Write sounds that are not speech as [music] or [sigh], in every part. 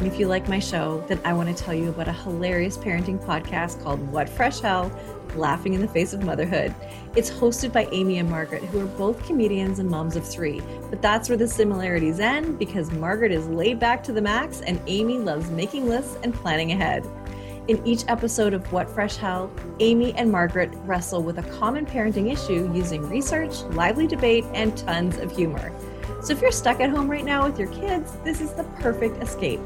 And if you like my show, then I want to tell you about a hilarious parenting podcast called What Fresh Hell Laughing in the Face of Motherhood. It's hosted by Amy and Margaret, who are both comedians and moms of three. But that's where the similarities end because Margaret is laid back to the max and Amy loves making lists and planning ahead. In each episode of What Fresh Hell, Amy and Margaret wrestle with a common parenting issue using research, lively debate, and tons of humor. So if you're stuck at home right now with your kids, this is the perfect escape.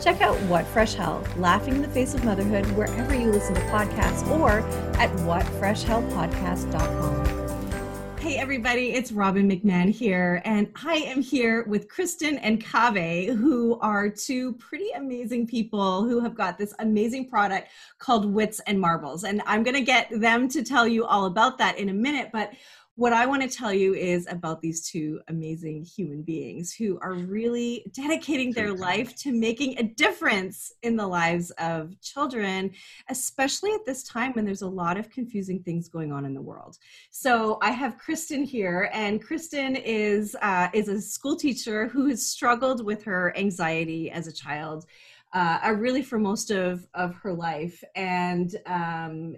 Check out What Fresh Hell, Laughing in the Face of Motherhood, wherever you listen to podcasts or at whatfreshhellpodcast.com. Hey, everybody, it's Robin McMahon here, and I am here with Kristen and Kaaveh, who are two pretty amazing people who have got this amazing product called Witz and Marbles. And I'm going to get them to tell you all about that in a minute, but what I want to tell you is about these two amazing human beings who are really dedicating their life to making a difference in the lives of children, especially at this time when there's a lot of confusing things going on in the world. So I have Kristen here, and Kristen is uh, is a school teacher who has struggled with her anxiety as a child. Uh, really for most of, of her life and um,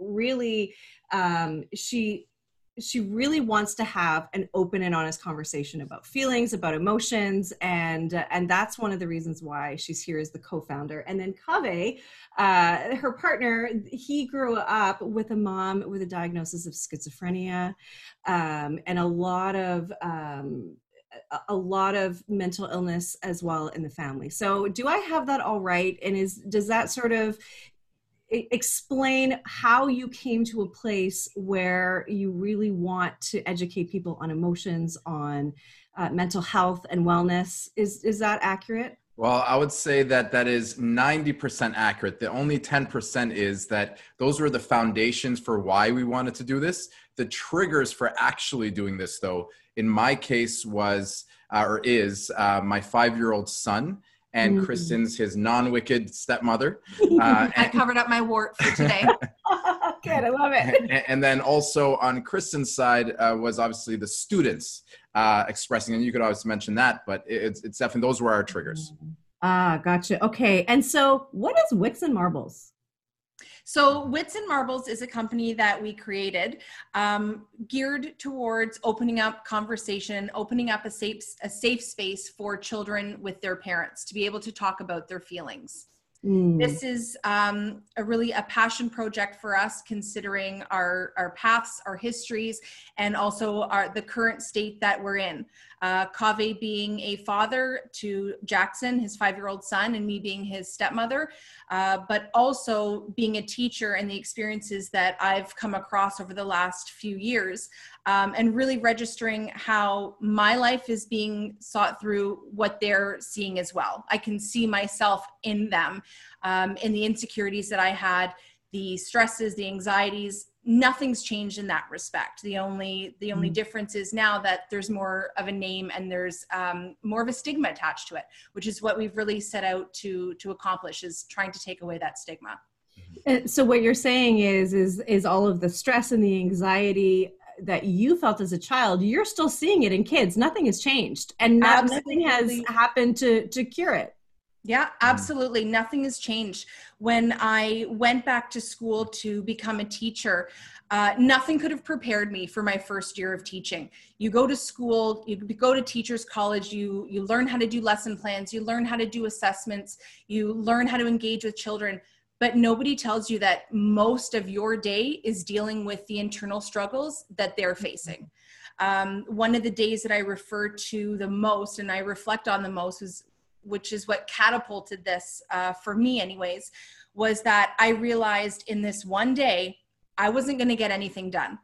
really um, she she really wants to have an open and honest conversation about feelings about emotions and uh, and that's one of the reasons why she's here as the co-founder and then Kaaveh uh, her partner he grew up with a mom with a diagnosis of schizophrenia um, and a lot of um, a lot of mental illness as well in the family. So do I have that all right? And is does that sort of explain how you came to a place where you really want to educate people on emotions on uh, mental health and wellness is is that accurate well, I would say that that is 90% accurate. The only 10% is that those were the foundations for why we wanted to do this. The triggers for actually doing this, though, in my case, was uh, or is uh, my five year old son and mm-hmm. Kristen's his non-wicked stepmother. [laughs] Uh, I covered up my wart for today. [laughs] Good, I love it. And, and, then also on Kristen's side uh, was obviously the students uh, expressing, and you could always mention that, but it's, it's definitely those were our triggers. Ah, gotcha. Okay, and so what is Witz and Marbles? So, Witz and Marbles is a company that we created um, geared towards opening up conversation, opening up a safe, a safe space for children with their parents to be able to talk about their feelings. Mm. This is um, a really a passion project for us, considering our our paths, our histories, and also our the current state that we're in. Uh, Kaaveh being a father to Jackson, his five year old son, and me being his stepmother, uh, but also being a teacher and the experiences that I've come across over the last few years, um, and really registering how my life is being sought through what they're seeing as well. I can see myself in them, um, in the insecurities that I had, the stresses, the anxieties, nothing's changed in that respect the only the only mm. difference is now that there's more of a name and there's um, more of a stigma attached to it which is what we've really set out to to accomplish is trying to take away that stigma and so what you're saying is is is all of the stress and the anxiety that you felt as a child you're still seeing it in kids nothing has changed and nothing has happened to to cure it yeah, absolutely. Nothing has changed. When I went back to school to become a teacher, uh, nothing could have prepared me for my first year of teaching. You go to school, you go to teachers college, you you learn how to do lesson plans, you learn how to do assessments, you learn how to engage with children, but nobody tells you that most of your day is dealing with the internal struggles that they're mm-hmm. facing. Um, one of the days that I refer to the most and I reflect on the most was which is what catapulted this uh, for me, anyways, was that I realized in this one day, I wasn't going to get anything done.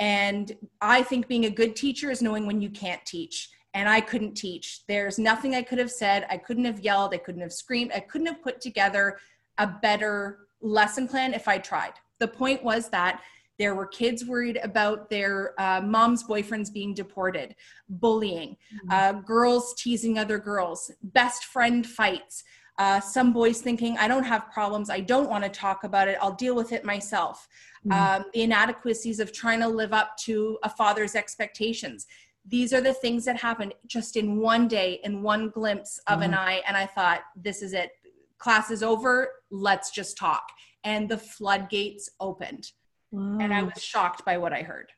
And I think being a good teacher is knowing when you can't teach. And I couldn't teach. There's nothing I could have said. I couldn't have yelled. I couldn't have screamed. I couldn't have put together a better lesson plan if I tried. The point was that There were kids worried about their uh, mom's boyfriends being deported, bullying, mm-hmm. uh, girls teasing other girls, best friend fights. Uh, some boys thinking, I don't have problems. I don't want to talk about it. I'll deal with it myself. Mm-hmm. Um, the inadequacies of trying to live up to a father's expectations. These are the things that happened just in one day, in one glimpse of mm-hmm. an eye. And I thought, this is it. Class is over. Let's just talk. And the floodgates opened. Wow. And I was shocked by what I heard.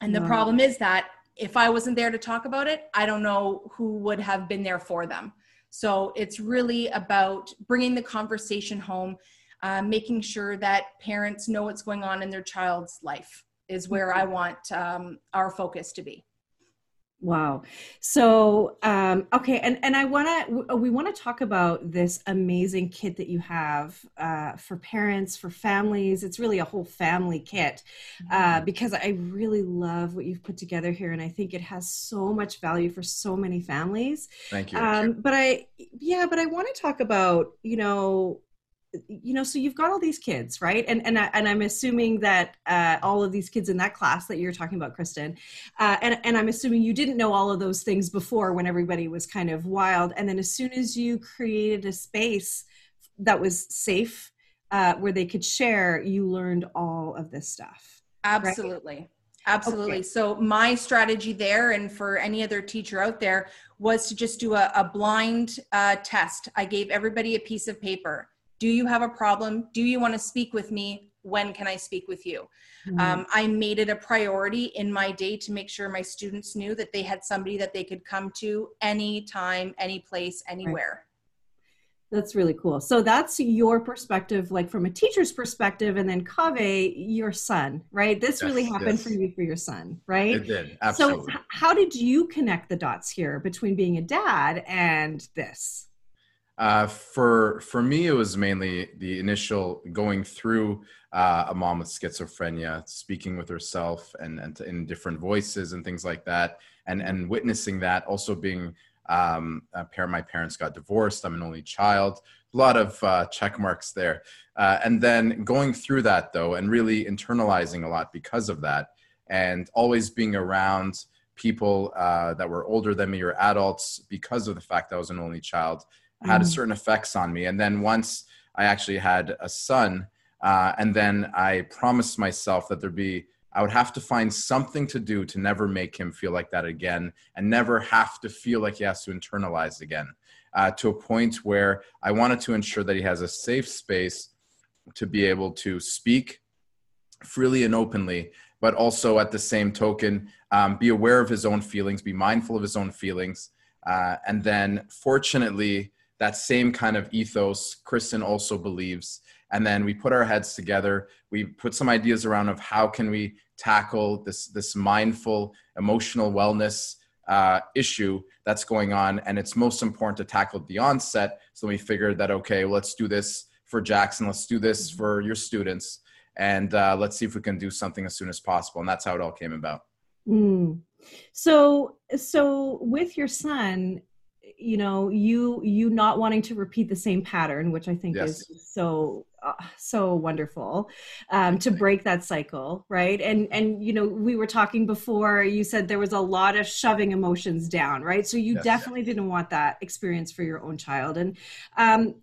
And wow. the problem is that if I wasn't there to talk about it, I don't know who would have been there for them. So it's really about bringing the conversation home, uh, making sure that parents know what's going on in their child's life is where I want um, our focus to be. Wow. So, um, okay, and and I want to we want to talk about this amazing kit that you have uh, for parents, for families. It's really a whole family kit uh, mm-hmm. because I really love what you've put together here, and I think it has so much value for so many families. Thank you. Um, but I, yeah, but I want to talk about you know you know so you've got all these kids right and and, I, and i'm assuming that uh, all of these kids in that class that you're talking about kristen uh, and, and i'm assuming you didn't know all of those things before when everybody was kind of wild and then as soon as you created a space that was safe uh, where they could share you learned all of this stuff absolutely right? Absolutely. Okay. So my strategy there, and for any other teacher out there, was to just do a, a blind uh, test. I gave everybody a piece of paper do you have a problem? Do you want to speak with me? When can I speak with you? Mm-hmm. Um, I made it a priority in my day to make sure my students knew that they had somebody that they could come to anytime, any place, anywhere. Right. That's really cool. So that's your perspective, like from a teacher's perspective, and then Kaaveh, your son, right? This yes, really happened yes. for you for your son, right? It did, absolutely. So, how did you connect the dots here between being a dad and this? Uh, for for me, it was mainly the initial going through uh, a mom with schizophrenia, speaking with herself and, and in different voices and things like that, and and witnessing that. Also being um, a parent, my parents got divorced. I'm an only child. A lot of uh, check marks there, uh, and then going through that though, and really internalizing a lot because of that, and always being around people uh, that were older than me or adults because of the fact that I was an only child had mm. certain effects on me. And then once I actually had a son, uh, and then I promised myself that there'd be, I would have to find something to do to never make him feel like that again and never have to feel like he has to internalize again uh, to a point where I wanted to ensure that he has a safe space to be able to speak freely and openly, but also at the same token, um, be aware of his own feelings, be mindful of his own feelings. Uh, and then fortunately, that same kind of ethos kristen also believes. And then we put our heads together. We put some ideas around of how can we tackle this this mindful emotional wellness uh, issue that's going on. And it's most important to tackle the onset so we figured that okay well, let's do this for jackson. Let's do this for your students. And uh, let's see if we can do something as soon as possible. And that's how it all came about. Mm. so so with your son you know you you not wanting to repeat the same pattern which i think yes. is so uh, so wonderful um, to break that cycle right? And and you know we were talking before you said there was a lot of shoving emotions down right? So you yes. definitely didn't want that experience for your own child. And um,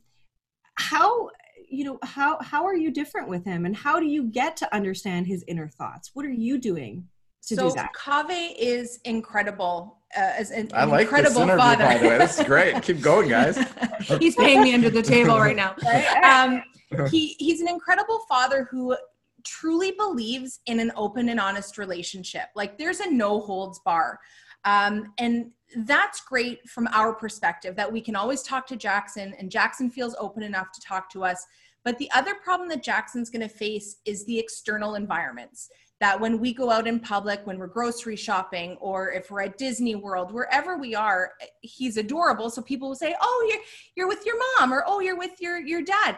how you know how how are you different with him? And how do you get to understand his inner thoughts? What are you doing to so do that Kaaveh is incredible uh, as an, I like incredible this interview, father. By the way, this is great. Keep going, guys. [laughs] he's paying me under the table right now. [laughs] Um, he he's an incredible father who truly believes in an open and honest relationship. Like there's a no holds bar. Um, and that's great from our perspective that we can always talk to Jackson and Jackson feels open enough to talk to us. But the other problem that Jackson's going to face is the external environments that when we go out in public, when we're grocery shopping, or if we're at Disney World, wherever we are, he's adorable. So people will say, "Oh, you're you're with your mom," or "Oh, you're with your your dad,"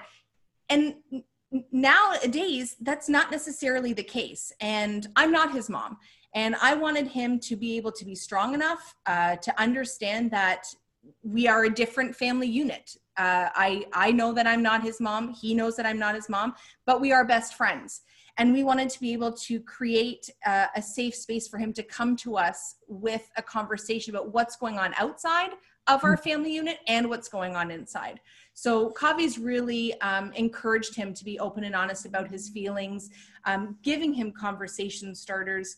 and nowadays that's not necessarily the case. And I'm not his mom, and I wanted him to be able to be strong enough uh, to understand that we are a different family unit Uh, I I know that I'm not his mom. He knows that I'm not his mom, but we are best friends. And we wanted to be able to create uh, a safe space for him to come to us with a conversation about what's going on outside of our family unit and what's going on inside. So Kaaveh's really um, encouraged him to be open and honest about his feelings, um, giving him conversation starters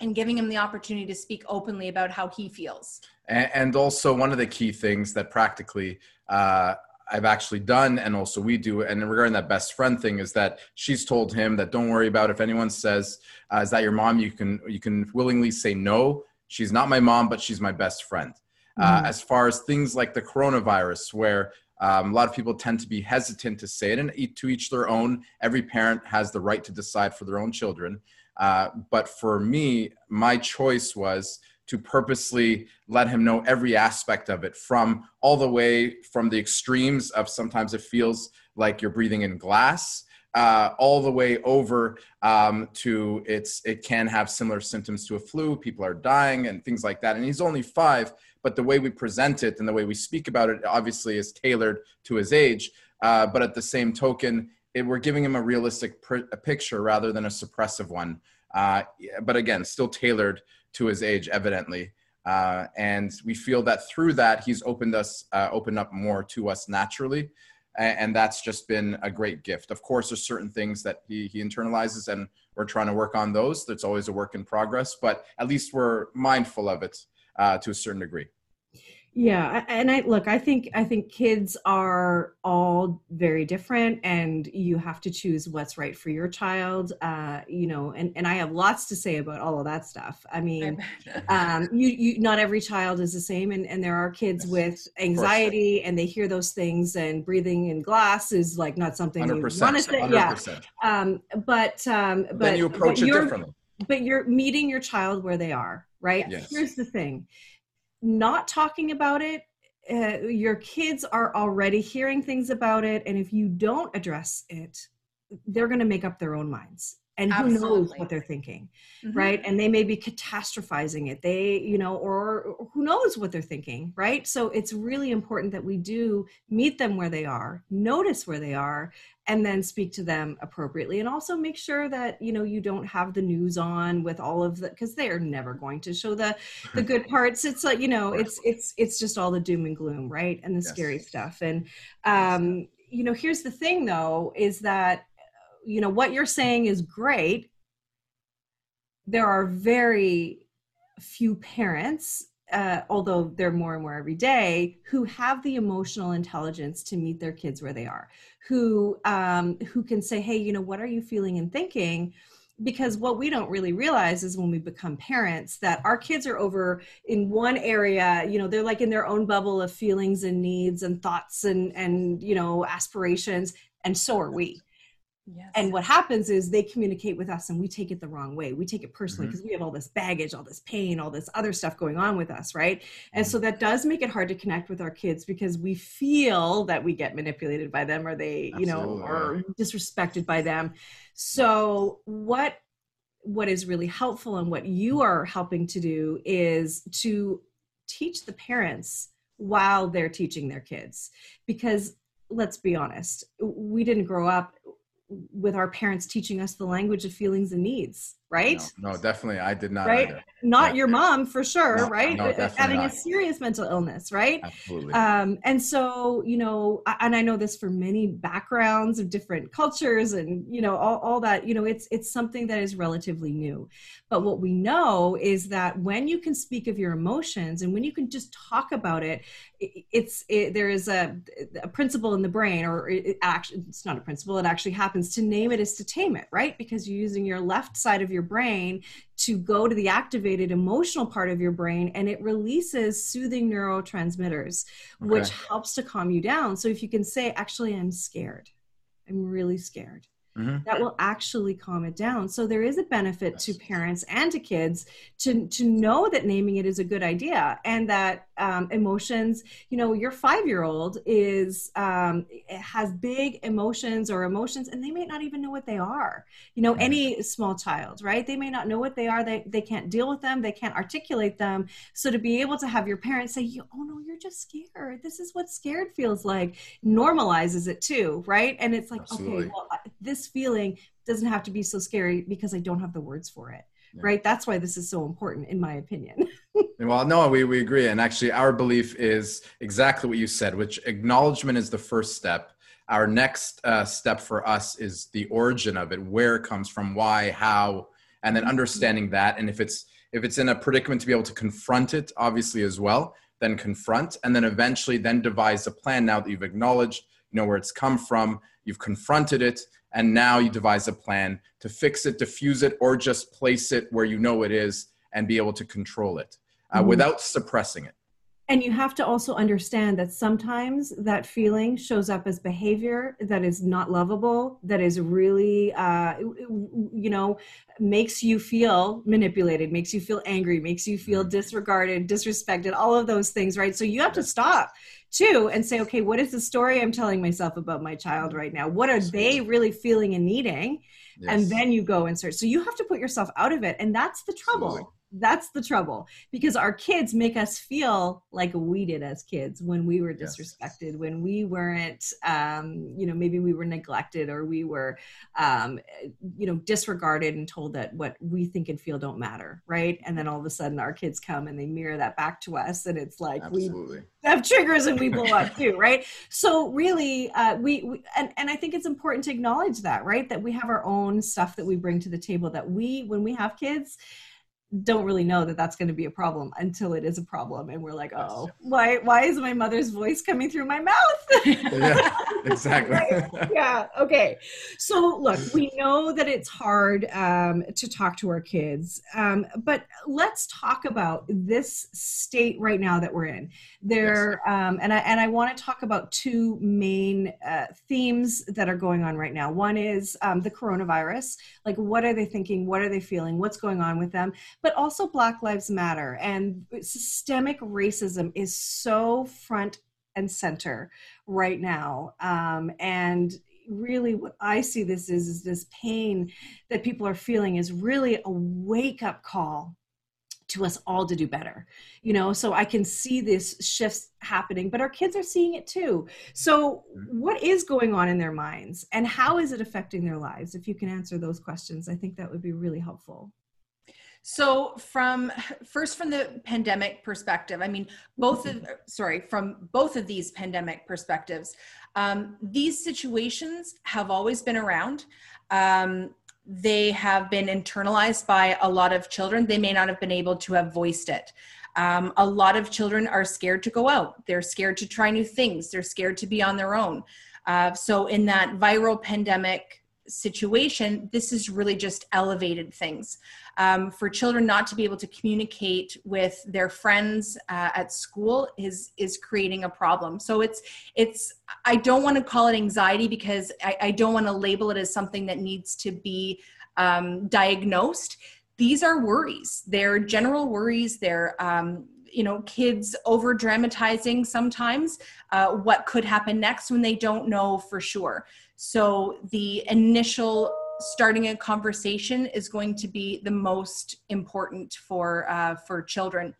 and giving him the opportunity to speak openly about how he feels. And, also, one of the key things that practically uh, I've actually done, and also we do, and regarding that best friend thing, is that she's told him that don't worry about if anyone says, uh, "Is that your mom?" You can you can willingly say no. She's not my mom, but she's my best friend. Uh, mm-hmm. as far as things like the coronavirus, where um, a lot of people tend to be hesitant to say it, and to each their own. Every parent has the right to decide for their own children. Uh, but for me, my choice was to purposely let him know every aspect of it from all the way from the extremes of sometimes it feels like you're breathing in glass uh, all the way over um, to it's it can have similar symptoms to a flu people are dying and things like that and he's only five but the way we present it and the way we speak about it obviously is tailored to his age uh, but at the same token it, we're giving him a realistic pr- a picture rather than a suppressive one uh, but again still tailored to his age, evidently. Uh, and we feel that through that, he's opened us, uh, opened up more to us naturally. And, and, that's just been a great gift. Of course, there's certain things that he, he internalizes, and we're trying to work on those. That's always a work in progress, but at least we're mindful of it uh, to a certain degree yeah and i look i think i think kids are all very different and you have to choose what's right for your child uh you know and and i have lots to say about all of that stuff i mean um you you not every child is the same and and there are kids yes. with anxiety and they hear those things and breathing in glass is like not something 100%, you want to say 100%. yeah um but um but then you approach it differently but you're meeting your child where they are right yes. here's the thing not talking about it uh, your kids are already hearing things about it and if you don't address it they're going to make up their own minds and Absolutely. who knows what they're thinking mm-hmm. right and they may be catastrophizing it they you know or who knows what they're thinking right so it's really important that we do meet them where they are notice where they are and then speak to them appropriately. And also make sure that you know you don't have the news on with all of the because they are never going to show the the good [laughs] parts. It's like you know it's it's it's just all the doom and gloom right? And the yes. scary stuff. And um you know here's the thing though is that you know what you're saying is great. There are very few parents uh, although they're more and more every day who have the emotional intelligence to meet their kids where they are who um, who can say hey you know what are you feeling and thinking? Because what we don't really realize is when we become parents that our kids are over in one area you know they're like in their own bubble of feelings and needs and thoughts and and you know aspirations and so are we Yes. And what happens is they communicate with us and we take it the wrong way. We take it personally because mm-hmm. we have all this baggage, all this pain, all this other stuff going on with us, right? And mm-hmm. so that does make it hard to connect with our kids because we feel that we get manipulated by them or they, Absolutely. you know, or disrespected by them. So what what is really helpful and what you are helping to do is to teach the parents while they're teaching their kids because let's be honest we didn't grow up with our parents teaching us the language of feelings and needs right no, no definitely i did not right either. not yeah. your mom for sure no, right no, having not. a serious mental illness right absolutely um and so you know and i know this for many backgrounds of different cultures and you know all, all that you know it's it's something that is relatively new but what we know is that when you can speak of your emotions and when you can just talk about it it's it, there is a, a principle in the brain or it, actually it's not a principle it actually happens to name it is to tame it right because you're using your left side of your brain to go to the activated emotional part of your brain and it releases soothing neurotransmitters okay. which helps to calm you down. So if you can say actually i'm scared. I'm really scared mm-hmm. that will actually calm it down. So there is a benefit yes. to parents and to kids to to know that naming it is a good idea and that um, emotions. You know, your five year old is um, has big emotions or emotions, and they may not even know what they are. You know, any small child, right? They may not know what they are. They they can't deal with them. They can't articulate them. So to be able to have your parents say, "Oh no, you're just scared. This is what scared feels like," normalizes it too, right? And it's like, Absolutely. okay, well, this feeling doesn't have to be so scary because I don't have the words for it. Yeah. Right. That's why this is so important, in my opinion. [laughs] well, no, we, we agree. And actually, our belief is exactly what you said, which acknowledgement is the first step. Our next uh, step for us is the origin of it, where it comes from, why, how, and then understanding that. And if it's if it's in a predicament to be able to confront it, obviously as well, then confront, and then eventually then devise a plan. Now that you've acknowledged, you know where it's come from, you've confronted it, and now you devise a plan to fix it, diffuse it, or just place it where you know it is and be able to control it uh, mm-hmm. without suppressing it. And you have to also understand that sometimes that feeling shows up as behavior that is not lovable, that is really, uh, you know, makes you feel manipulated, makes you feel angry, makes you feel mm-hmm. disregarded, disrespected, all of those things, right? So you have to stop too and say okay what is the story i'm telling myself about my child right now? What are they really feeling and needing? Yes. and then you go and search. So you have to put yourself out of it and that's the trouble. Absolutely that's the trouble because our kids make us feel like we did as kids when we were disrespected yes. when we weren't um, you know maybe we were neglected or we were um, you know disregarded and told that what we think and feel don't matter right and then all of a sudden our kids come and they mirror that back to us and it's like Absolutely. we have triggers and we blow up [laughs] too right so really uh, we, we and, and i think it's important to acknowledge that right that we have our own stuff that we bring to the table that we when we have kids don't really know that that's going to be a problem until it is a problem and we're like oh why why is my mother's voice coming through my mouth? [laughs] Yeah exactly. Right? yeah okay. So look we know that it's hard um, to talk to our kids um, but let's talk about this state right now that we're in. There yes. um, and i and i want to talk about two main uh, themes that are going on right now. One is um, the coronavirus. Like what are they thinking? What are they feeling? What's going on with them but also Black Lives Matter. And systemic racism is so front and center right now. Um, and really what I see this is, is this pain that people are feeling is really a wake up call to us all to do better you know so i can see this shifts happening but our kids are seeing it too so mm-hmm. what is going on in their minds and how is it affecting their lives if you can answer those questions i think that would be really helpful so from first from the pandemic perspective, I mean both of sorry from both of these pandemic perspectives, um, these situations have always been around. Um, they have been internalized by a lot of children. They may not have been able to have voiced it. Um, a lot of children are scared to go out. They're scared to try new things. They're scared to be on their own. Uh, so in that viral pandemic situation, this is really just elevated things. Um, for children not to be able to communicate with their friends uh, at school is is creating a problem. So it's it's I don't want to call it anxiety because I, I don't want to label it as something that needs to be um, diagnosed. These are worries. They're general worries. They're um, you know kids over dramatizing sometimes uh, what could happen next when they don't know for sure so the initial starting a conversation is going to be the most important for uh, for children.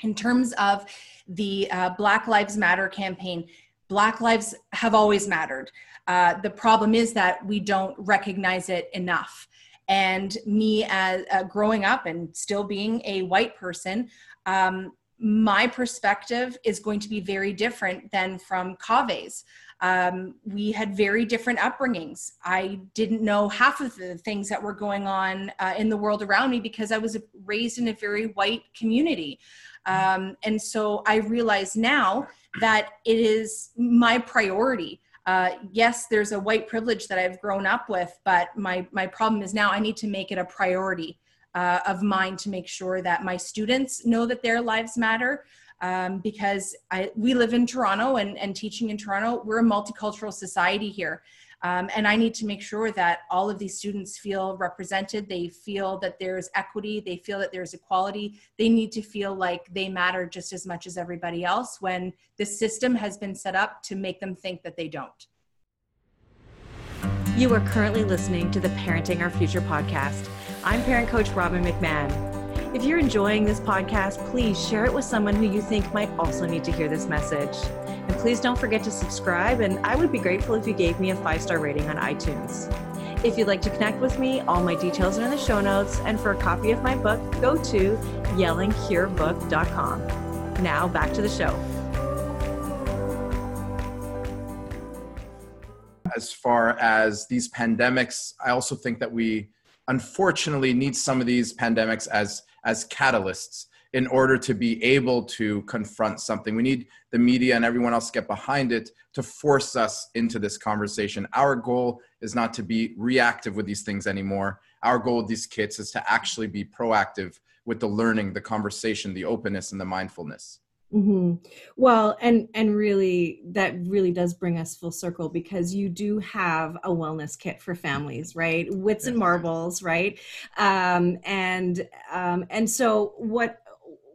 In terms of the uh, Black Lives Matter campaign, Black lives have always mattered. Uh, the problem is that we don't recognize it enough. And me, as uh, growing up and still being a white person, um, my perspective is going to be very different than from Kaaveh's. Um, we had very different upbringings. I didn't know half of the things that were going on uh, in the world around me because I was raised in a very white community. Um, and so I realize now that it is my priority. Uh, yes, there's a white privilege that I've grown up with, but my, my problem is now I need to make it a priority uh, of mine to make sure that my students know that their lives matter, um, because I, we live in Toronto and, and teaching in Toronto, we're a multicultural society here. Um, and I need to make sure that all of these students feel represented. They feel that there's equity. They feel that there's equality. They need to feel like they matter just as much as everybody else when the system has been set up to make them think that they don't. You are currently listening to the Parenting Our Future podcast. I'm parent coach Robin McMahon. If you're enjoying this podcast, please share it with someone who you think might also need to hear this message. And please don't forget to subscribe, and I would be grateful if you gave me a five star rating on iTunes. If you'd like to connect with me, all my details are in the show notes. And for a copy of my book, go to yellingcurebook.com. Now back to the show. As far as these pandemics, I also think that we unfortunately need some of these pandemics as as catalysts in order to be able to confront something. We need the media and everyone else to get behind it to force us into this conversation. Our goal is not to be reactive with these things anymore. Our goal with these kits is to actually be proactive with the learning, the conversation, the openness, and the mindfulness. Mm-hmm. Well, and and really, that really does bring us full circle because you do have a wellness kit for families, right? Witz and marbles, right? Um, and um, and so what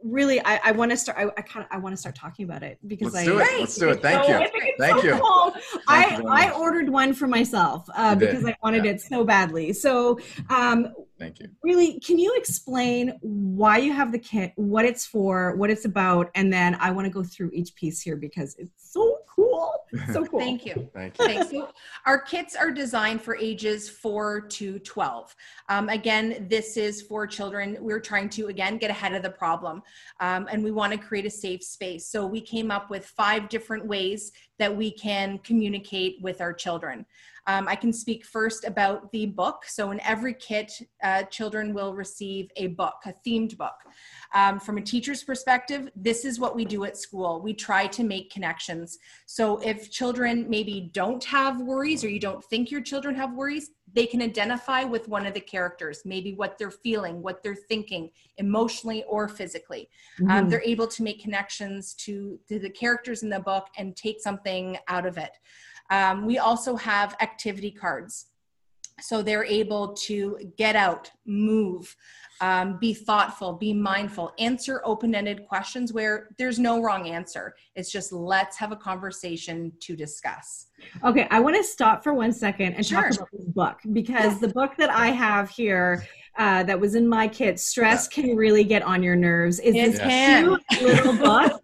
really I, I want to start I, I kind of I want to start talking about it because Let's I do it. Let's do it. Thank so, you. I think it's Thank so you. cool. Thank I you I ordered one for myself uh, You did. because I wanted Yeah. it so badly. So um, Thank you. really, can you explain why you have the kit, what it's for, what it's about, and then I want to go through each piece here because it's so cool, [laughs] so cool. Thank you. Thank you. Thanks. So our kits are designed for ages 4 to 12. Um, again, this is for children. We're trying to, again, get ahead of the problem. Um, and we want to create a safe space. So we came up with five different ways that we can communicate with our children. Um, I can speak first about the book. So, in every kit, uh, children will receive a book, a themed book. Um, from a teacher's perspective, this is what we do at school. We try to make connections. So, if children maybe don't have worries or you don't think your children have worries, they can identify with one of the characters, maybe what they're feeling, what they're thinking, emotionally or physically. Um, Mhm. they're able to make connections to, to the characters in the book and take something out of it. Um, we also have activity cards. So they're able to get out, move, um, be thoughtful, be mindful, answer open ended questions where there's no wrong answer. It's just let's have a conversation to discuss. Okay, I want to stop for one second and talk about this book because the book that I have here uh, that was in my kit, Stress Can Really Get on Your Nerves, is It this can. cute little book.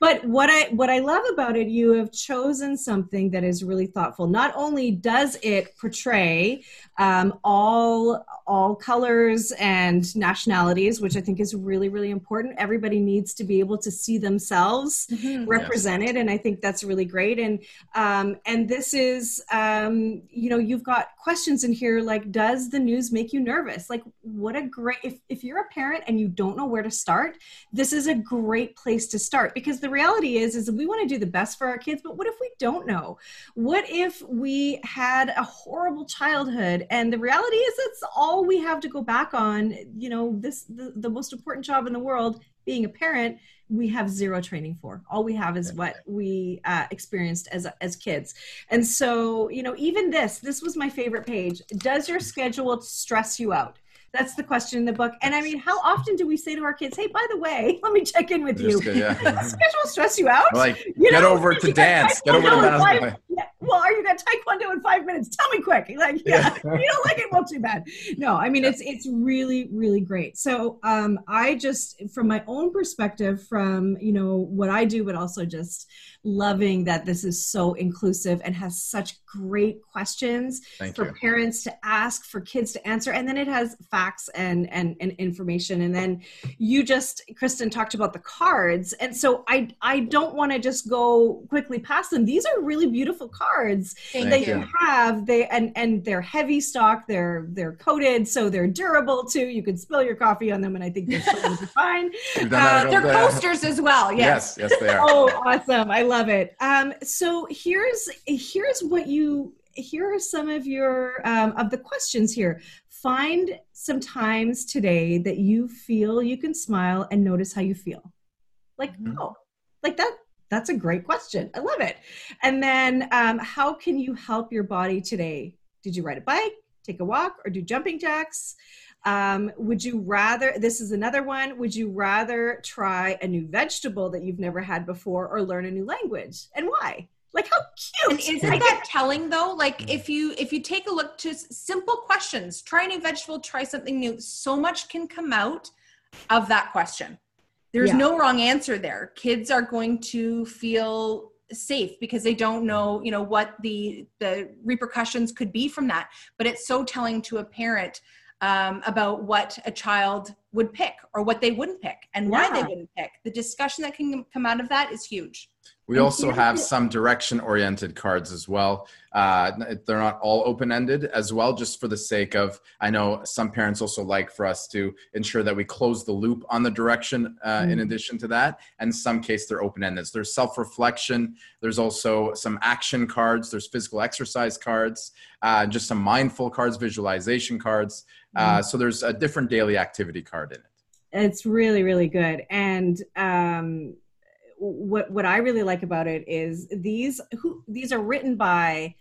But what I what I love about it, you have chosen something that is really thoughtful. Not only does it portray um, all all colors and nationalities, which I think is really really important. Everybody needs to be able to see themselves represented, and I think that's really great. And um, and this is um, you know you've got questions in here like does the news make you nervous like what a great if, if you're a parent and you don't know where to start this is a great place to start because the reality is is we want to do the best for our kids but what if we don't know? What if we had a horrible childhood and the reality is it's all we have to go back on you know this the, the most important job in the world being a parent we have zero training for. All we have is what we uh, experienced as as kids. And so you know even this this was my favorite page. Does your schedule stress you out that's the question in the book and i mean how often do we say to our kids hey by the way [laughs] let me check in with you Just, yeah. schedule stress you out like You get know, over to [laughs] dance. Get over to taekwondo in five- basketball. yeah, well, are you got taekwondo in five minutes? Tell me quick. [laughs] Like, yeah, [laughs] you don't like it? Well, too bad. No, I mean it's it's really really great. So, um, I just from my own perspective, from you know what I do, but also just loving that this is so inclusive and has such great questions Thank for you. parents to ask, for kids to answer, and then it has facts and and and information. And then you just Kristen talked about the cards, and so I I don't want to just go quickly past them. These are really beautiful cards Thank that you you. have. They and and they're heavy stock. They're they're coated, so they're durable too. You can spill your coffee on them, and I think they're totally [laughs] fine. You've done that Uh, They're coasters as well. Yes. Yes, yes, they are. oh awesome i love it um so here's here's what you here are some of your um, of the questions here find some times today that you feel you can smile and notice how you feel like Mhm. oh like that that's a great question. I love it. And then, um, how can you help your body today? Did you ride a bike, take a walk, or do jumping jacks? Um, would you rather, this is another one, would you rather try a new vegetable that you've never had before or learn a new language? And why? Like how cute. And isn't that telling though? Like if you if you take a look to simple questions, try a new vegetable, try something new, so much can come out of that question. There's yeah. no wrong answer there. Kids are going to feel safe because they don't know, you know, what the the repercussions could be from that. But it's so telling to a parent um, about what a child would pick or what they wouldn't pick and why they wouldn't pick. The discussion that can come out of that is huge. We also have some direction oriented cards as well. Uh, they're not all open ended as well, just for the sake of. I know some parents also like for us to ensure that we close the loop on the direction uh, mm. in addition to that. And some case they're open ended. So there's self reflection, there's also some action cards, there's physical exercise cards, uh, just some mindful cards, visualization cards. Uh, mm. so there's a different daily activity card in it. It's really, really good. And, um, what what I really like about it is these who these are written by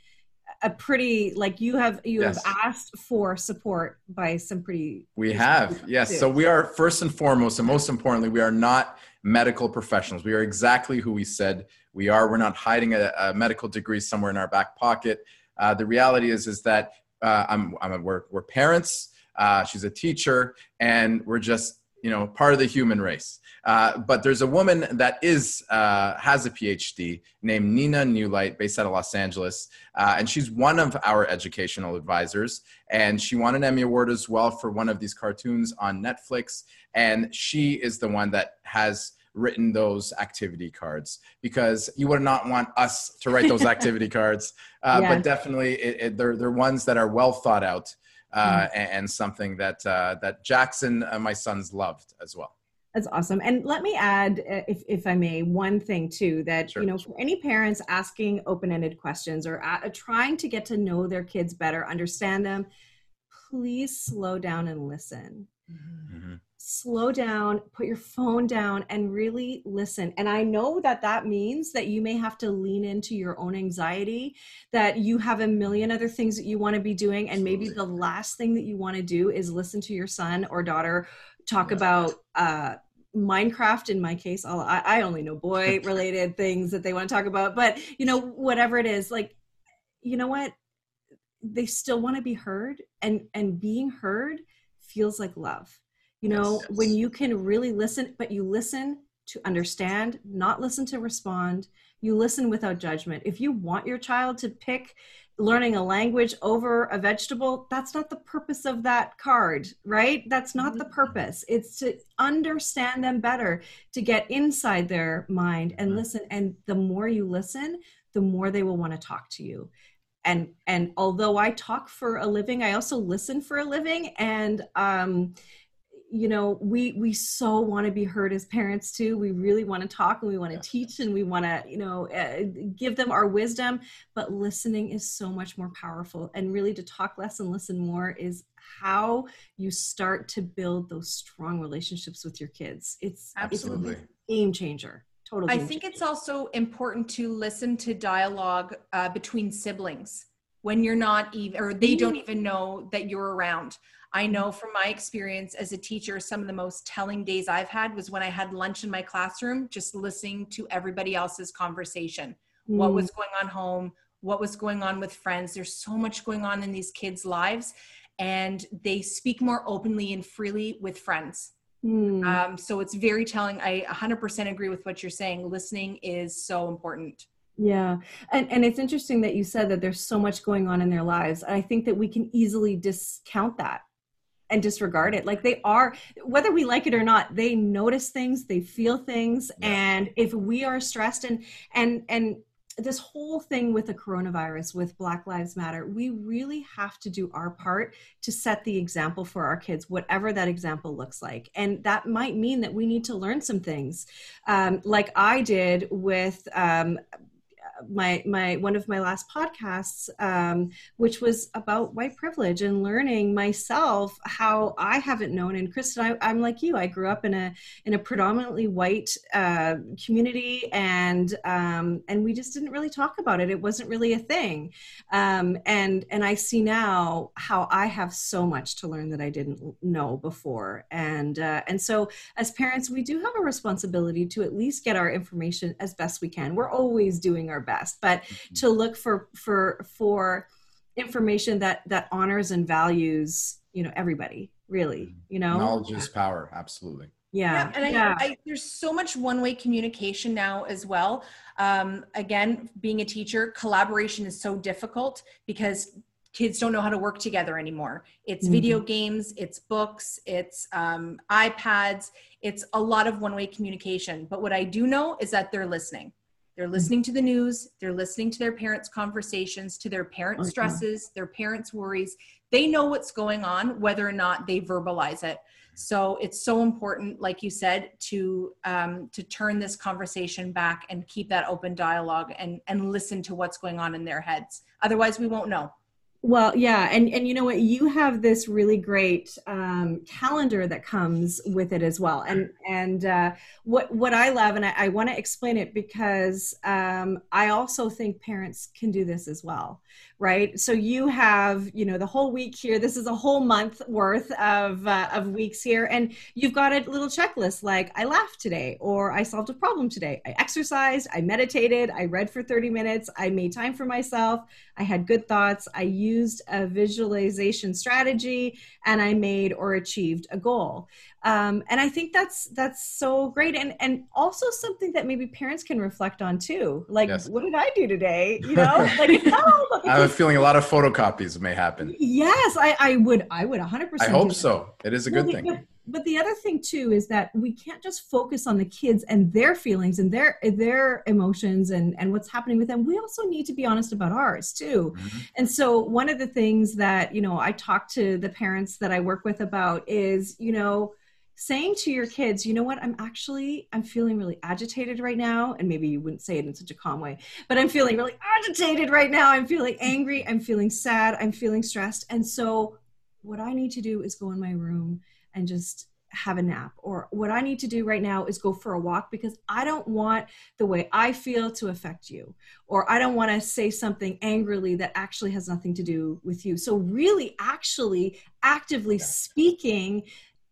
a pretty like you have you yes. have asked for support by some pretty we have yes too. so we are first and foremost and most importantly we are not medical professionals we are exactly who we said we are we're not hiding a, a medical degree somewhere in our back pocket uh, the reality is is that uh, I'm, I'm a, we're, we're parents uh, she's a teacher and we're just you know part of the human race. Uh, but there's a woman that is uh, has a phd named nina newlight based out of los angeles. Uh, and she's one of our educational advisors. And she won an emmy award as well for one of these cartoons on netflix. And she is the one that has written those activity cards because you would not want us to write those [laughs] activity cards. Uh, yeah. but definitely it, it, they're, they're ones that are well thought out uh, mm. and, something that uh, that Jackson, uh, my sons, loved as well. That's awesome. And let me add, uh, if, if I may, one thing too that, sure. you know, for any parents asking open ended questions or uh, trying to get to know their kids better, understand them, please slow down and listen. Mm-hmm slow down, put your phone down, and really listen. And I know that that means that you may have to lean into your own anxiety, that you have a million other things that you want to be doing. And maybe the last thing that you want to do is listen to your son or daughter talk about, uh, Minecraft in my case, I, I only know boy [laughs] related things that they want to talk about, but you know, whatever it is, like, you know what? They still want to be heard and, and being heard feels like love. You know yes. when you can really listen but you listen to understand not listen to respond. You listen without judgment. If you want your child to pick learning a language over a vegetable that's not the purpose of that card right? That's not the mm-hmm. purpose. It's to understand them better to get inside their mind and mm-hmm. listen. And the more you listen the more they will want to talk to you and and although i talk for a living i also listen for a living. And um you know we we so want to be heard as parents too. We really want to talk and we want to teach and we want to you know uh, give them our wisdom. But listening is so much more powerful. And really to talk less and listen more is how you start to build those strong relationships with your kids. It's absolutely it's a game changer totally i think it's also important to listen to dialogue uh, between siblings when you're not even or they don't even know that you're around I know from my experience as a teacher, some of the most telling days I've had was when I had lunch in my classroom, just listening to everybody else's conversation. Mm. What was going on home? What was going on with friends? There's so much going on in these kids' lives, and they speak more openly and freely with friends. Mm. Um, so it's very telling. I 100% agree with what you're saying. Listening is so important. Yeah. And and it's interesting that you said that there's so much going on in their lives. And I think that we can easily discount that and disregard it. Like they are, whether we like it or not, they notice things, they feel things, yeah. and if we are stressed and and and this whole thing with the coronavirus with black lives matter we really have to do our part to set the example for our kids whatever that example looks like. And that might mean that we need to learn some things. Um, like i did with um, my my one of my last podcasts, um, which was about white privilege and learning myself how I haven't known. And Kristen, I, am like you. I grew up in a in a predominantly white uh, community, and um, and we just didn't really talk about it. It wasn't really a thing. Um, and and I see now how I have so much to learn that I didn't know before. And uh, and so as parents, we do have a responsibility to at least get our information as best we can. We're always doing our best, but mm-hmm. to look for for for information that that honors and values you know everybody really mm-hmm. you know knowledge is power absolutely yeah, yeah and I, yeah. I, there's so much one-way communication now as well um, again being a teacher collaboration is so difficult because kids don't know how to work together anymore it's mm-hmm. video games it's books it's um, ipads it's a lot of one-way communication but what i do know is that they're listening they're listening to the news they're listening to their parents conversations to their parents stresses their parents worries. They know what's going on whether or not they verbalize it. So it's so important like you said to um, to turn this conversation back and keep that open dialogue and and listen to what's going on in their heads. Otherwise we won't know well, yeah, and and you know what, you have this really great um, calendar that comes with it as well, and and uh, what what I love, and I, I want to explain it because um, I also think parents can do this as well, right? So you have you know the whole week here. This is a whole month worth of uh, of weeks here, and you've got a little checklist like I laughed today, or I solved a problem today, I exercised, I meditated, I read for thirty minutes, I made time for myself, I had good thoughts, I used a visualization strategy and I made or achieved a goal. Um, and I think that's that's so great, and and also something that maybe parents can reflect on too. Like, yes. what did I do today? You know, [laughs] like no, [laughs] I have a feeling a lot of photocopies may happen. Yes, I, I would I would 100. percent I hope so. It is a good thing but the other thing too is that we can't just focus on the kids and their feelings and their their emotions and and what's happening with them. We also need to be honest about ours too. Mm-hmm. and so one of the things that you know i talk to the parents that i work with about is you know saying to your kids you know what? I'm actually i'm feeling really agitated right now. And maybe you wouldn't say it in such a calm way but i'm feeling really agitated right now. I'm feeling angry. I'm feeling sad. I'm feeling stressed. And so what i need to do is go in my room and just have a nap. Or what i need to do right now is go for a walk because i don't want the way i feel to affect you. Or i don't want to say something angrily that actually has nothing to do with you. So really actually actively yeah. speaking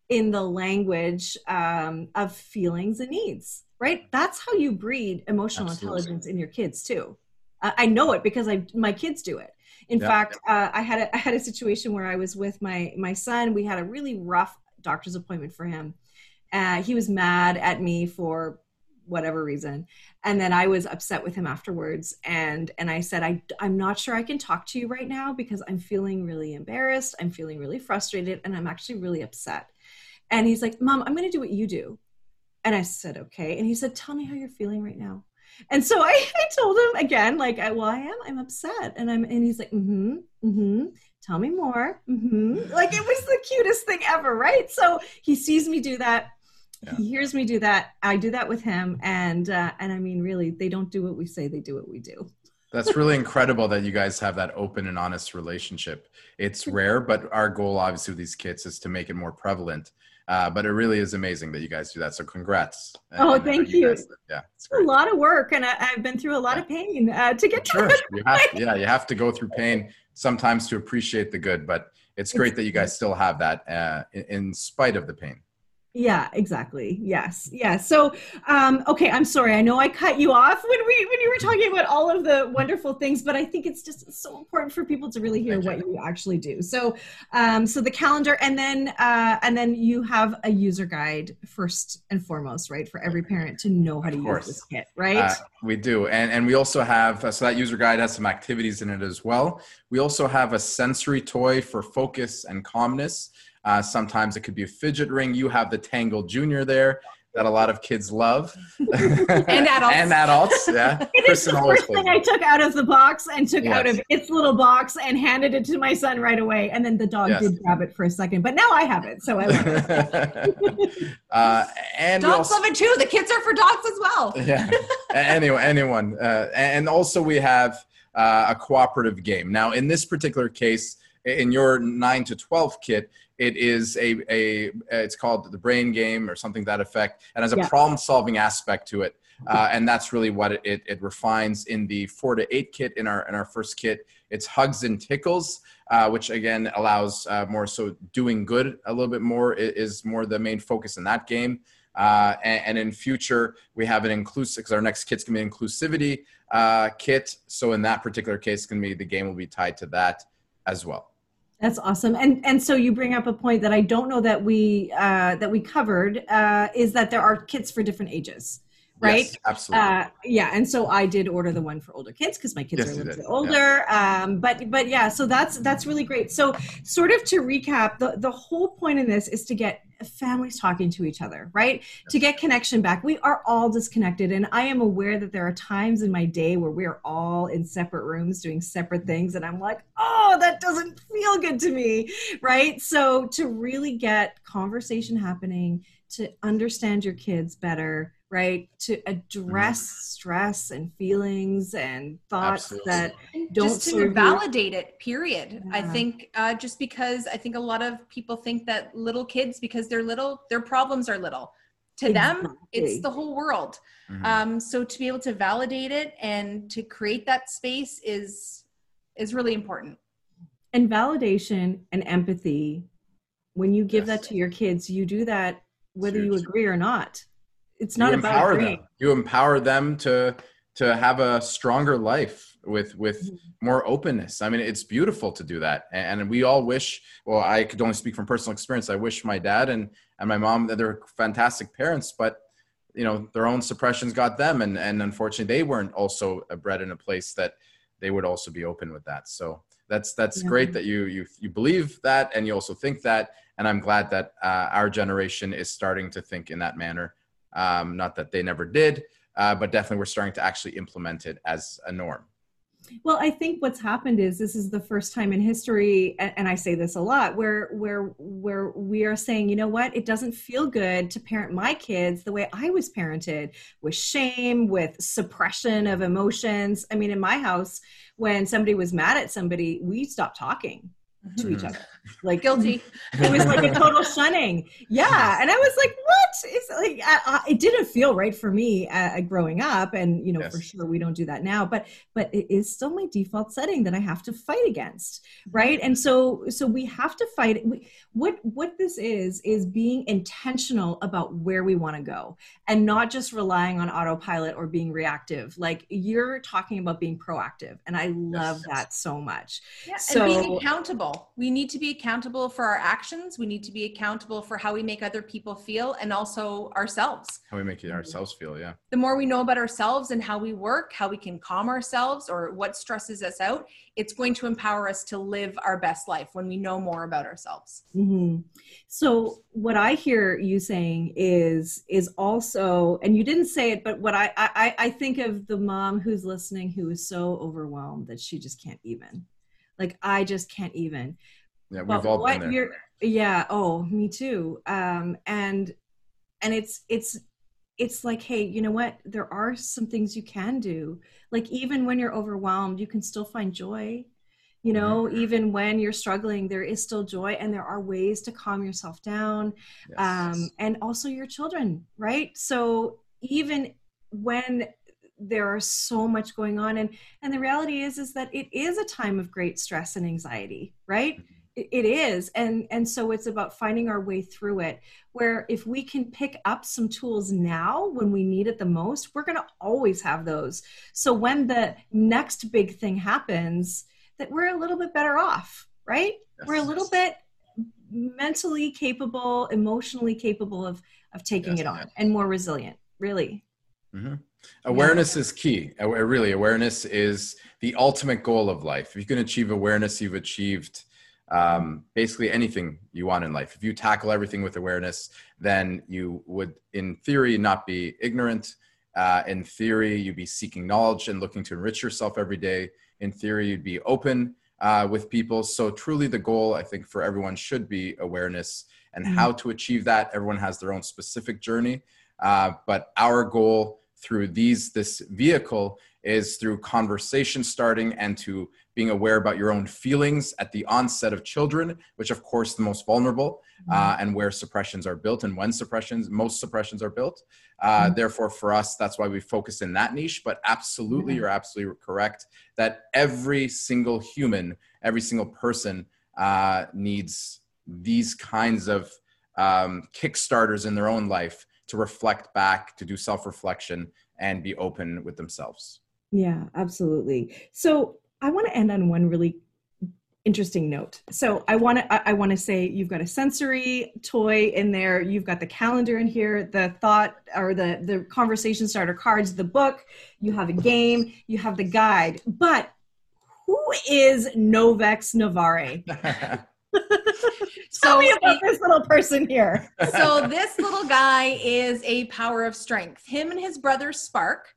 in the language um, of feelings and needs right? That's how you breed emotional Absolutely. intelligence in your kids too. Uh, i know it because i my kids do it. In yeah. fact uh, i had a, I had a situation where i was with my my son. We had a really rough doctor's appointment for him. Uh, he was mad at me for whatever reason. And then i was upset with him afterwards. And and i said I, i'm not sure i can talk to you right now because i'm feeling really embarrassed. I'm feeling really frustrated and i'm actually really upset. And he's like mom i'm going to do what you do. And i said okay. And he said tell me how you're feeling right now. And so [laughs] I, I told him again like I, well i am. I'm upset. And i'm and he's like mm-hmm mm-hmm tell me more. Mm-hmm. Like it was the cutest thing ever, right? So he sees me do that. Yeah. He hears me do that. I do that with him, and uh, and I mean, really, they don't do what we say; they do what we do. That's really incredible that you guys have that open and honest relationship. It's rare, but our goal, obviously, with these kits is to make it more prevalent. Uh, but it really is amazing that you guys do that. So congrats. Oh, thank you. Guys, yeah, it's a lot of work, and I, have been through a lot yeah. of pain uh, to get to sure. [laughs] You have, yeah, you have to go through pain sometimes to appreciate the good, but it's great that you guys still have that uh, in, in spite of the pain. Yeah, exactly. Yes. Yes. So, um, okay, I'm sorry. I know I cut you off when we when you were talking about all of the wonderful things, but I think it's just so important for people to really hear what you actually do. So, um, so the calendar, and then uh, and then you have a user guide first and foremost, right, for every parent to know how to use this kit, right? Uh, we do, and and we also have uh, so that user guide has some activities in it as well. We also have a sensory toy for focus and calmness. Uh, sometimes it could be a fidget ring. You have the Tangle Junior there. that a lot of kids love [laughs] and adults. and adults. Yeah, [laughs] It is the first thing I took out of the box and took out of its little box and handed it to my son right away. And then the dog Yes. did grab it for a second, but now I have it, so I love it. [laughs] uh, and dogs also- love it too. The kids are for dogs as well. yeah anyone anyone uh, and also we have uh, a cooperative game now in this particular case in your 9 to 12 kit it is a, a it's called the brain game or something to that effect and has a Yeah. problem solving aspect to it uh, and that's really what it, it, it refines in the 4 to 8 kit in our in our first kit it's hugs and tickles uh, which again allows uh, more so doing good a little bit more is more the main focus in that game uh, and, and in future, we have an inclusive, because our next kit's gonna be an inclusivity uh, kit. So in that particular case, it's gonna be the game will be tied to that as well. That's awesome. And and so you bring up a point that I don't know that we uh, that we covered uh, is that there are kits for different ages, right? Yes, absolutely. Uh, yeah, and so I did order the one for older kids because my kids Yes, are a little bit older. Um, but but yeah, so that's that's really great. So sort of to recap, the the whole point in this is to get families talking to each other, right? To get connection back. We are all disconnected, and I am aware that there are times in my day where we are all in separate rooms doing separate things, and I'm like, oh, that doesn't feel good to me, right? So to really get conversation happening, to understand your kids better right to address stress and feelings and thoughts Absolutely. that Don't just serve to you. validate it period i think uh, just because i think a lot of people think that little kids because they're little their problems are little to them it's the whole world Mhm. um, so to be able to validate it and to create that space is is really important and validation and empathy when you give Yes. that to your kids you do that whether you agree or not it's not you about empower them. You empower them to to have a stronger life with with Mhm. more openness. I mean, it's beautiful to do that, and, and we all wish. Well, I could only speak from personal experience. I wish my dad and and my mom that they're fantastic parents, but you know their own suppressions got them, and and unfortunately they weren't also bred in a place that they would also be open with that. So that's that's Yeah. great that you you you believe that and you also think that, and I'm glad that uh, our generation is starting to think in that manner. Um, not that they never did, uh, but definitely we're starting to actually implement it as a norm. Well, I think what's happened is this is the first time in history, and, and I say this a lot, where where where we are saying, you know what, it doesn't feel good to parent my kids the way I was parented, with shame, with suppression of emotions. I mean, in my house, when somebody was mad at somebody, we stopped talking to each Mhm. other. Like guilty. [laughs] it was like a total shunning. Yeah. And i was like what? It's like I, I, it didn't feel right for me uh, growing up. And you know Yes. for sure we don't do that now. But but it is still my default setting that i have to fight against. Right? And so so we have to fight. We, what what this is is being intentional about where we want to go and not just relying on autopilot or being reactive. Like you're talking about being proactive and i love Yes. that so much. Yeah, So- and being accountable. We need to be accountable for our actions. We need to be accountable for how we make other people feel and also ourselves. How we make it ourselves feel, yeah. The more we know about ourselves and how we work, how we can calm ourselves or what stresses us out, it's going to empower us to live our best life when we know more about ourselves. hmm So what I hear you saying is is also, and you didn't say it, but what I I, I think of the mom who's listening who is so overwhelmed that she just can't even, like I just can't even. Yeah, we've But all what been there. you're, yeah, oh, me too. Um, and and it's it's it's like, hey, you know what? There are some things you can do. Like even when you're overwhelmed, you can still find joy. You know, Mhm. even when you're struggling, there is still joy, and there are ways to calm yourself down. Yes. Um, and also your children, right? So even when there are so much going on, and and the reality is is that it is a time of great stress and anxiety, right? Mhm. It- it is and and so it's about finding our way through it where if we can pick up some tools now when we need it the most we're going to always have those so when the next big thing happens that we're a little bit better off right we're a little bit mentally capable emotionally capable of of taking Yes, it on yes. and more resilient really Mhm. Awareness is key. Really, awareness is the ultimate goal of life. If you can achieve awareness, you've achieved um, basically anything you want in life. If you tackle everything with awareness, then you would, in theory, not be ignorant. Uh, in theory, you'd be seeking knowledge and looking to enrich yourself every day. In theory, you'd be open uh, with people. So, truly, the goal, I think, for everyone should be awareness and mm-hmm. how to achieve that. Everyone has their own specific journey. Uh, but our goal through these this vehicle is through conversation starting and to being aware about your own feelings at the onset of children which of course the most vulnerable mm-hmm. uh, and where suppressions are built and when suppressions most suppressions are built uh, mm-hmm. therefore for us that's why we focus in that niche but absolutely mm-hmm. you're absolutely correct that every single human every single person uh, needs these kinds of um, kickstarters in their own life to reflect back to do self-reflection and be open with themselves yeah, absolutely. So I want to end on one really interesting note. So I want to I, want to say you've got a sensory toy in there, you've got the calendar in here, the thought or the the conversation starter cards, the book, you have a game, you have the guide. But who is Novex Navarre? [laughs] [laughs] Tell so me about this little person here. [laughs] so this little guy is a power of strength. Him and his brother Spark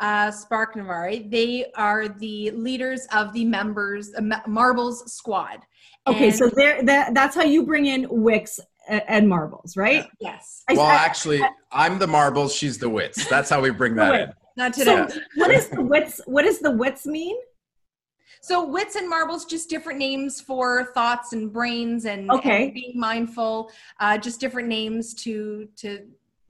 uh, Spark Navarre. They are the leaders of the members uh, Marbles Squad. Okay, so there that, that's how you bring in Witz and Marbles, right? Yes. Well, I, actually, I, am the Marbles. She's the Witz. That's how we bring [laughs] that in. Not today. So what is the Witz? What does the Witz mean? So wits and marbles, just different names for thoughts and brains and, okay. and being mindful. Uh, just different names to to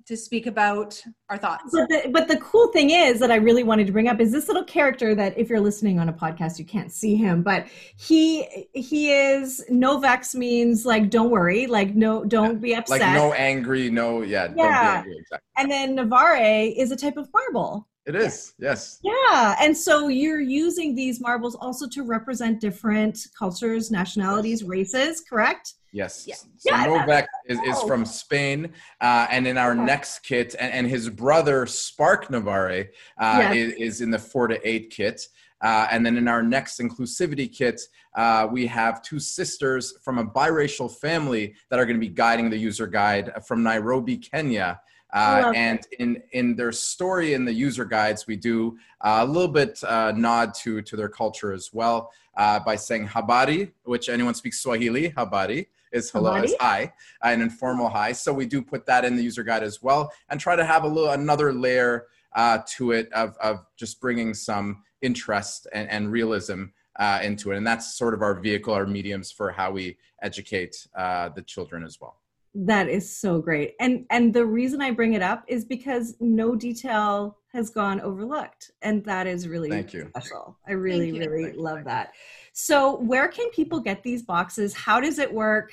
to speak about our thoughts. But the, but the cool thing is that I really wanted to bring up is this little character that if you're listening on a podcast you can't see him, but he he is no vex means like don't worry, like no don't yeah. be upset. Like no angry, no yeah, yeah. Angry, exactly. And then Navarre is a type of marble. It is, yes. Yeah. And so you're using these marbles also to represent different cultures, nationalities, races, correct? Yes. Yeah. So yeah, Novak is, is from Spain. Uh, and in our next kit, and, and his brother, Spark Navarre, uh, yes. is, is, in the four to eight kit. Uh, and then in our next inclusivity kit, uh, we have two sisters from a biracial family that are going to be guiding the user guide from Nairobi, Kenya. Uh, and in in their story in the user guides, we do uh, a little bit uh, nod to to their culture as well uh, by saying habari, which anyone speaks Swahili, habari, is hello is hi, an informal hi. So we do put that in the user guide as well, and try to have a little another layer uh, to it of of just bringing some interest and, and realism uh, into it, and that's sort of our vehicle, our mediums for how we educate uh, the children as well. That is so great, and and the reason I bring it up is because no detail has gone overlooked, and that is really Thank you. special. I really really love that. So, where can people get these boxes? How does it work?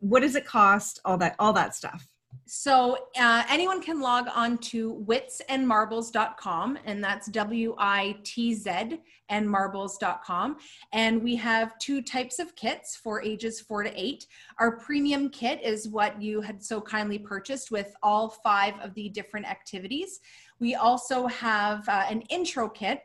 What does it cost? All that, all that stuff. So uh, anyone can log on to witzandmarbles.com, and that's W-I-T-Z and marbles.com. And we have two types of kits for ages four to eight. Our premium kit is what you had so kindly purchased with all five of the different activities. We also have uh, an intro kit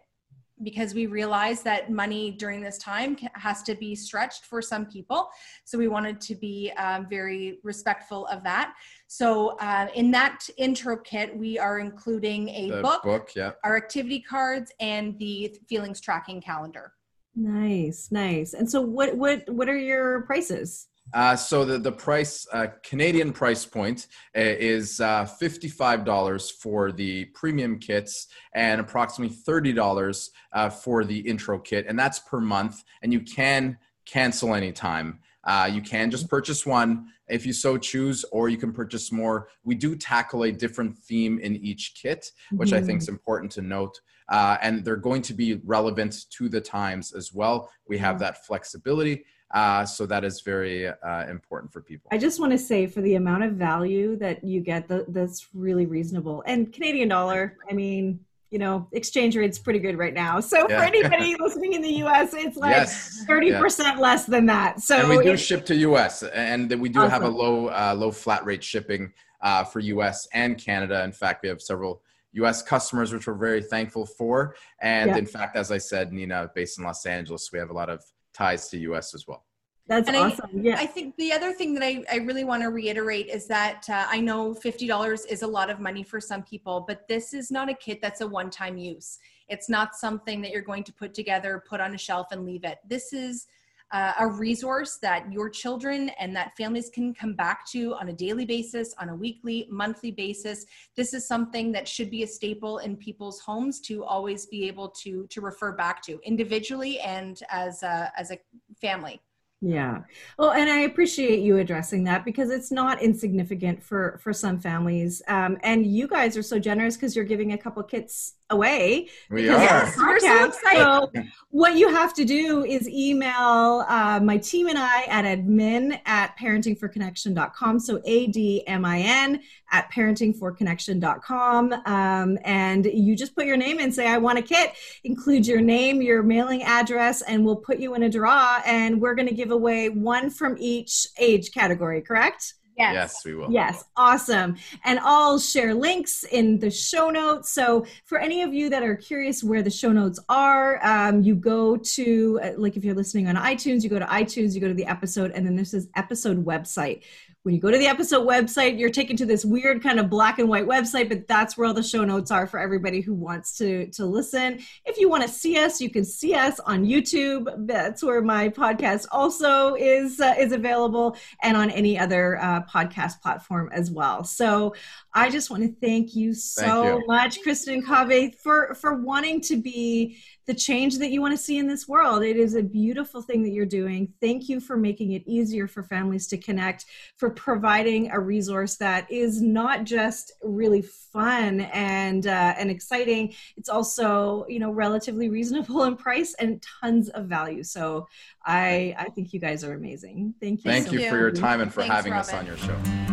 because we realize that money during this time has to be stretched for some people. So we wanted to be um, very respectful of that. So uh, in that intro kit, we are including a the book, book yeah. our activity cards, and the feelings tracking calendar. Nice, nice. And so what what what are your prices? Uh, so the, the price, uh, Canadian price point uh, is uh, $55 for the premium kits and approximately $30 uh, for the intro kit. And that's per month. And you can cancel anytime. Uh, you can just purchase one if you so choose, or you can purchase more. We do tackle a different theme in each kit, which mm-hmm. I think is important to note. Uh, and they're going to be relevant to the times as well. We have mm-hmm. that flexibility. Uh, so that is very uh, important for people. I just want to say for the amount of value that you get, the, that's really reasonable. And Canadian dollar, I mean, you know, exchange rate's pretty good right now. So yeah. for anybody [laughs] listening in the US, it's like yes. 30% yeah. less than that. So and we do ship to US and we do awesome. have a low, uh, low flat rate shipping uh, for US and Canada. In fact, we have several US customers, which we're very thankful for. And yeah. in fact, as I said, Nina, based in Los Angeles, we have a lot of ties to us as well That's And awesome. yeah. I think the other thing that I, I really want to reiterate is that uh, I know $50 is a lot of money for some people, but this is not a kit that's a one time use. It's not something that you're going to put together, put on a shelf, and leave it. This is uh, a resource that your children and that families can come back to on a daily basis, on a weekly, monthly basis. This is something that should be a staple in people's homes to always be able to to refer back to individually and as a, as a family. Yeah. Well, and I appreciate you addressing that because it's not insignificant for for some families. Um, and you guys are so generous because you're giving a couple kits away. We are. of We're so excited. So what you have to do is email uh, my team and I at admin at parentingforconnection.com. So A-D-M-I-N at parentingforconnection.com. Um, and you just put your name and say, I want a kit, include your name, your mailing address, and we'll put you in a draw. And we're going to give away one from each age category, correct? Yes, yes. we will. Yes, awesome. And I'll share links in the show notes. So, for any of you that are curious where the show notes are, um, you go to, uh, like, if you're listening on iTunes, you go to iTunes, you go to the episode, and then there's this episode website. When you go to the episode website, you're taken to this weird kind of black and white website, but that's where all the show notes are for everybody who wants to to listen. If you want to see us, you can see us on YouTube. That's where my podcast also is uh, is available, and on any other uh, podcast platform as well. So I just want to thank you so Thank you. much, Kristen Kaaveh, for for wanting to be the change that you want to see in this world. It is a beautiful thing that you're doing. Thank you for making it easier for families to connect, for providing a resource that is not just really fun and uh, and exciting. It's also you know relatively reasonable in price and tons of value. So I I think you guys are amazing. Thank you. Thank so you Thank for your time and for Thanks, having us on your show.